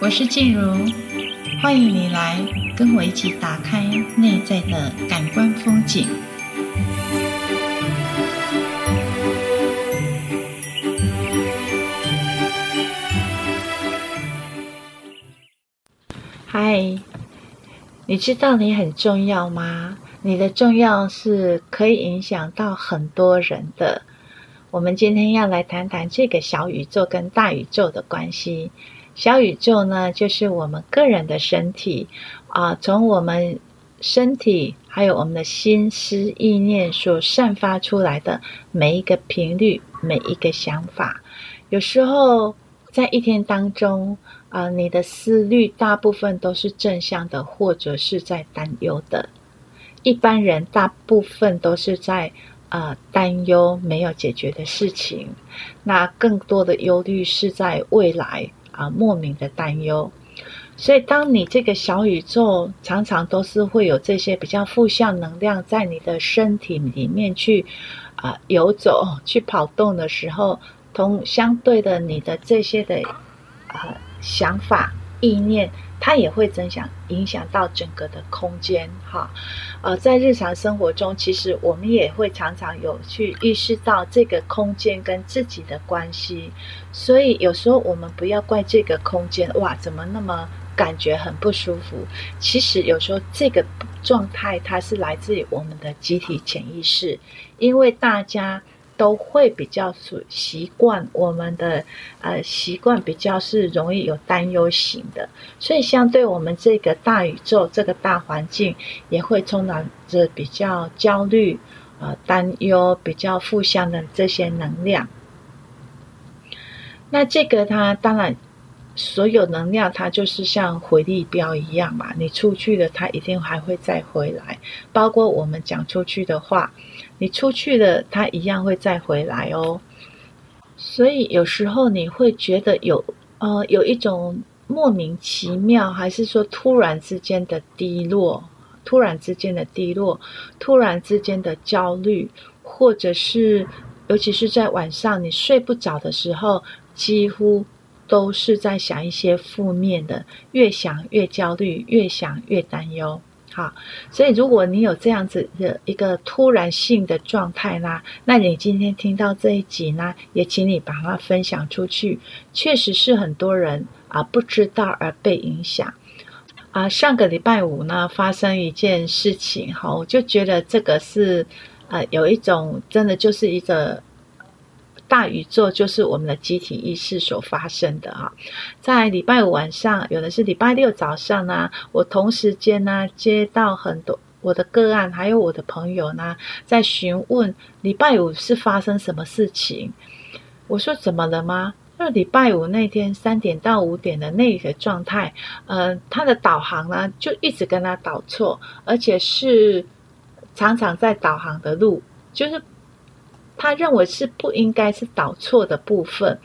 我是静茹，欢迎你来跟我一起打开内在的感官风景。嗨，你知道你很重要吗？你的重要是可以影响到很多人的。我们今天要来谈谈这个小宇宙跟大宇宙的关系。小宇宙呢，就是我们个人的身体啊，从我们身体还有我们的心思意念所散发出来的每一个频率、每一个想法。有时候在一天当中啊，你的思虑大部分都是正向的，或者是在担忧的。一般人大部分都是在啊担忧没有解决的事情，那更多的忧虑是在未来。啊，莫名的担忧，所以当你这个小宇宙常常都是会有这些比较负向能量在你的身体里面去啊游走、去跑动的时候，同相对的你的这些的啊想法、意念。它也会增强影响到整个的空间，哈，呃，在日常生活中，其实我们也会常常有去意识到这个空间跟自己的关系，所以有时候我们不要怪这个空间，哇，怎么那么感觉很不舒服？其实有时候这个状态它是来自于我们的集体潜意识，因为大家。都会比较习惯我们的呃习惯比较是容易有担忧型的，所以相对我们这个大宇宙这个大环境也会充满着比较焦虑、呃担忧、比较负向的这些能量。那这个它当然所有能量它就是像回力镖一样嘛，你出去了它一定还会再回来，包括我们讲出去的话。你出去了，它一样会再回来哦。所以有时候你会觉得有呃有一种莫名其妙，还是说突然之间的低落，突然之间的低落，突然之间的焦虑，或者是尤其是在晚上你睡不着的时候，几乎都是在想一些负面的，越想越焦虑，越想越担忧。好，所以如果你有这样子的一个突然性的状态呢，那你今天听到这一集呢，也请你把它分享出去。确实是很多人啊不知道而被影响啊。上个礼拜五呢，发生一件事情，哈，我就觉得这个是呃有一种真的就是一个。大宇宙就是我们的集体意识所发生的哈，在礼拜五晚上，有的是礼拜六早上呢，我同时间呢接到很多我的个案，还有我的朋友呢，在询问礼拜五是发生什么事情。我说怎么了吗？那礼拜五那天三点到五点的那个状态，呃，他的导航呢就一直跟他导错，而且是常常在导航的路，就是。他认为是不应该是导错的部分，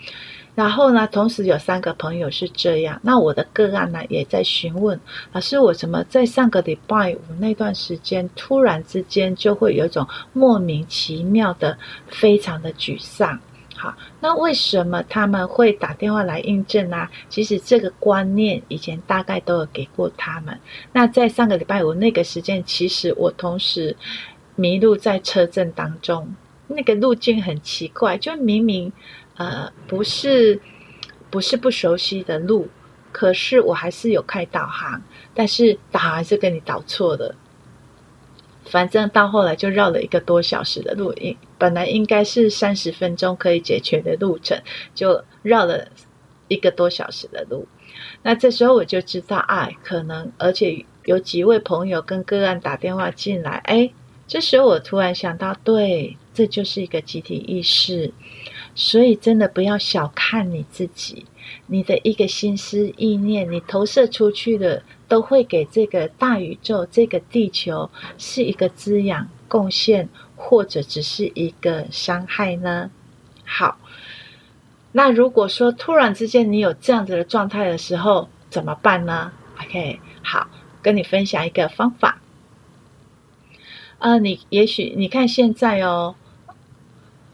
然后呢，同时有三个朋友是这样。那我的个案呢，也在询问老师，我怎么在上个礼拜五那段时间，突然之间就会有一种莫名其妙的、非常的沮丧？好，那为什么他们会打电话来印证呢？其实这个观念以前大概都有给过他们。那在上个礼拜五那个时间，其实我同时迷路在车阵当中。那个路径很奇怪，就明明呃不是不是不熟悉的路，可是我还是有开导航，但是导航还是跟你导错的。反正到后来就绕了一个多小时的路，应本来应该是三十分钟可以解决的路程，就绕了一个多小时的路。那这时候我就知道，哎，可能而且有几位朋友跟个案打电话进来，哎，这时候我突然想到，对。这就是一个集体意识，所以真的不要小看你自己，你的一个心思意念，你投射出去的，都会给这个大宇宙、这个地球是一个滋养、贡献，或者只是一个伤害呢？好，那如果说突然之间你有这样子的状态的时候，怎么办呢？OK，好，跟你分享一个方法。呃，你也许你看现在哦。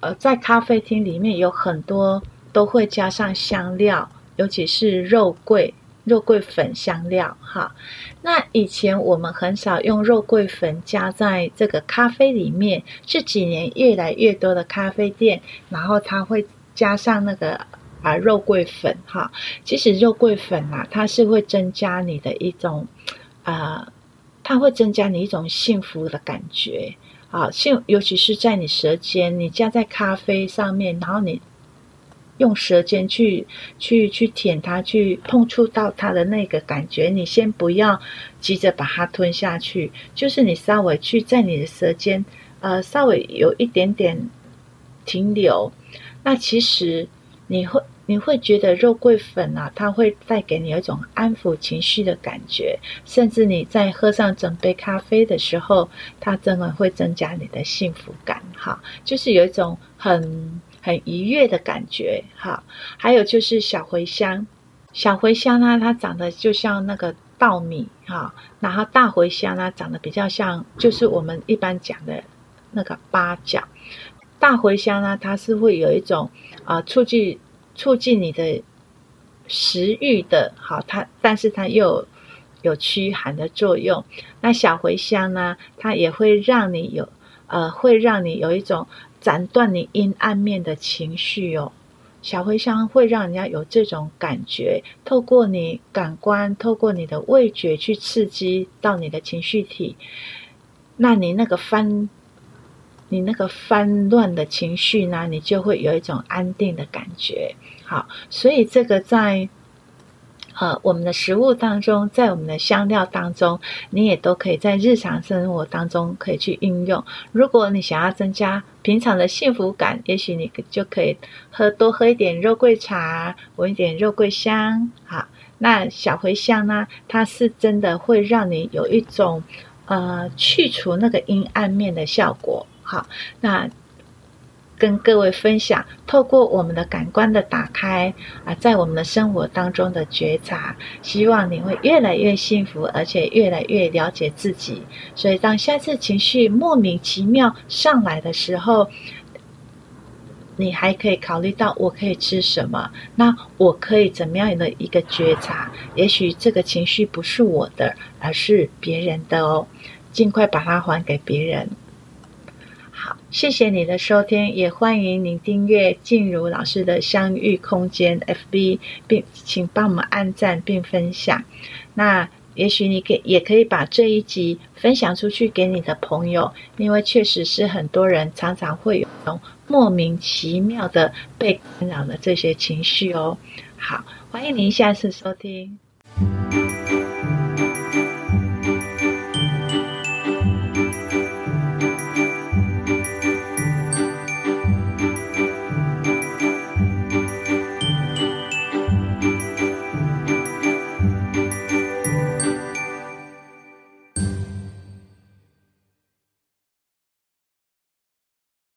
呃，在咖啡厅里面有很多都会加上香料，尤其是肉桂肉桂粉香料哈。那以前我们很少用肉桂粉加在这个咖啡里面，这几年越来越多的咖啡店，然后它会加上那个啊肉桂粉哈。其实肉桂粉啊，它是会增加你的一种啊、呃，它会增加你一种幸福的感觉啊，像尤其是在你舌尖，你加在咖啡上面，然后你。用舌尖去去去舔它，去碰触到它的那个感觉。你先不要急着把它吞下去，就是你稍微去在你的舌尖，呃，稍微有一点点停留。那其实你会你会觉得肉桂粉啊，它会带给你一种安抚情绪的感觉。甚至你在喝上整杯咖啡的时候，它真的会增加你的幸福感。哈，就是有一种很。很愉悦的感觉，哈，还有就是小茴香，小茴香呢，它长得就像那个稻米，哈，然后大茴香呢，长得比较像，就是我们一般讲的那个八角。大茴香呢，它是会有一种啊、促进促进你的食欲的，好，它但是它又有，驱寒的作用。那小茴香呢，它也会让你有，呃，会让你有一种。斩断你阴暗面的情绪哦，小茴香会让人家有这种感觉，透过你感官，透过你的味觉去刺激到你的情绪体，那你那个翻，你那个翻乱的情绪呢，你就会有一种安定的感觉。好，所以这个在。呃，我们的食物当中，在我们的香料当中，你也都可以在日常生活当中可以去应用。如果你想要增加平常的幸福感，也许你就可以喝多喝一点肉桂茶，闻一点肉桂香。好，那小茴香呢，它是真的会让你有一种呃去除那个阴暗面的效果。好，那。跟各位分享，透过我们的感官的打开啊，在我们的生活当中的觉察，希望你会越来越幸福，而且越来越了解自己。所以，当下次情绪莫名其妙上来的时候，你还可以考虑到我可以吃什么？那我可以怎么样的一个觉察？也许这个情绪不是我的，而是别人的哦，尽快把它还给别人。好，谢谢你的收听，也欢迎您订阅静茹老师的相遇空间 FB，并请帮我们按赞并分享。那也许你可也可以把这一集分享出去给你的朋友，因为确实是很多人常常会有种莫名其妙的被干扰的这些情绪哦。好，欢迎您下次收听。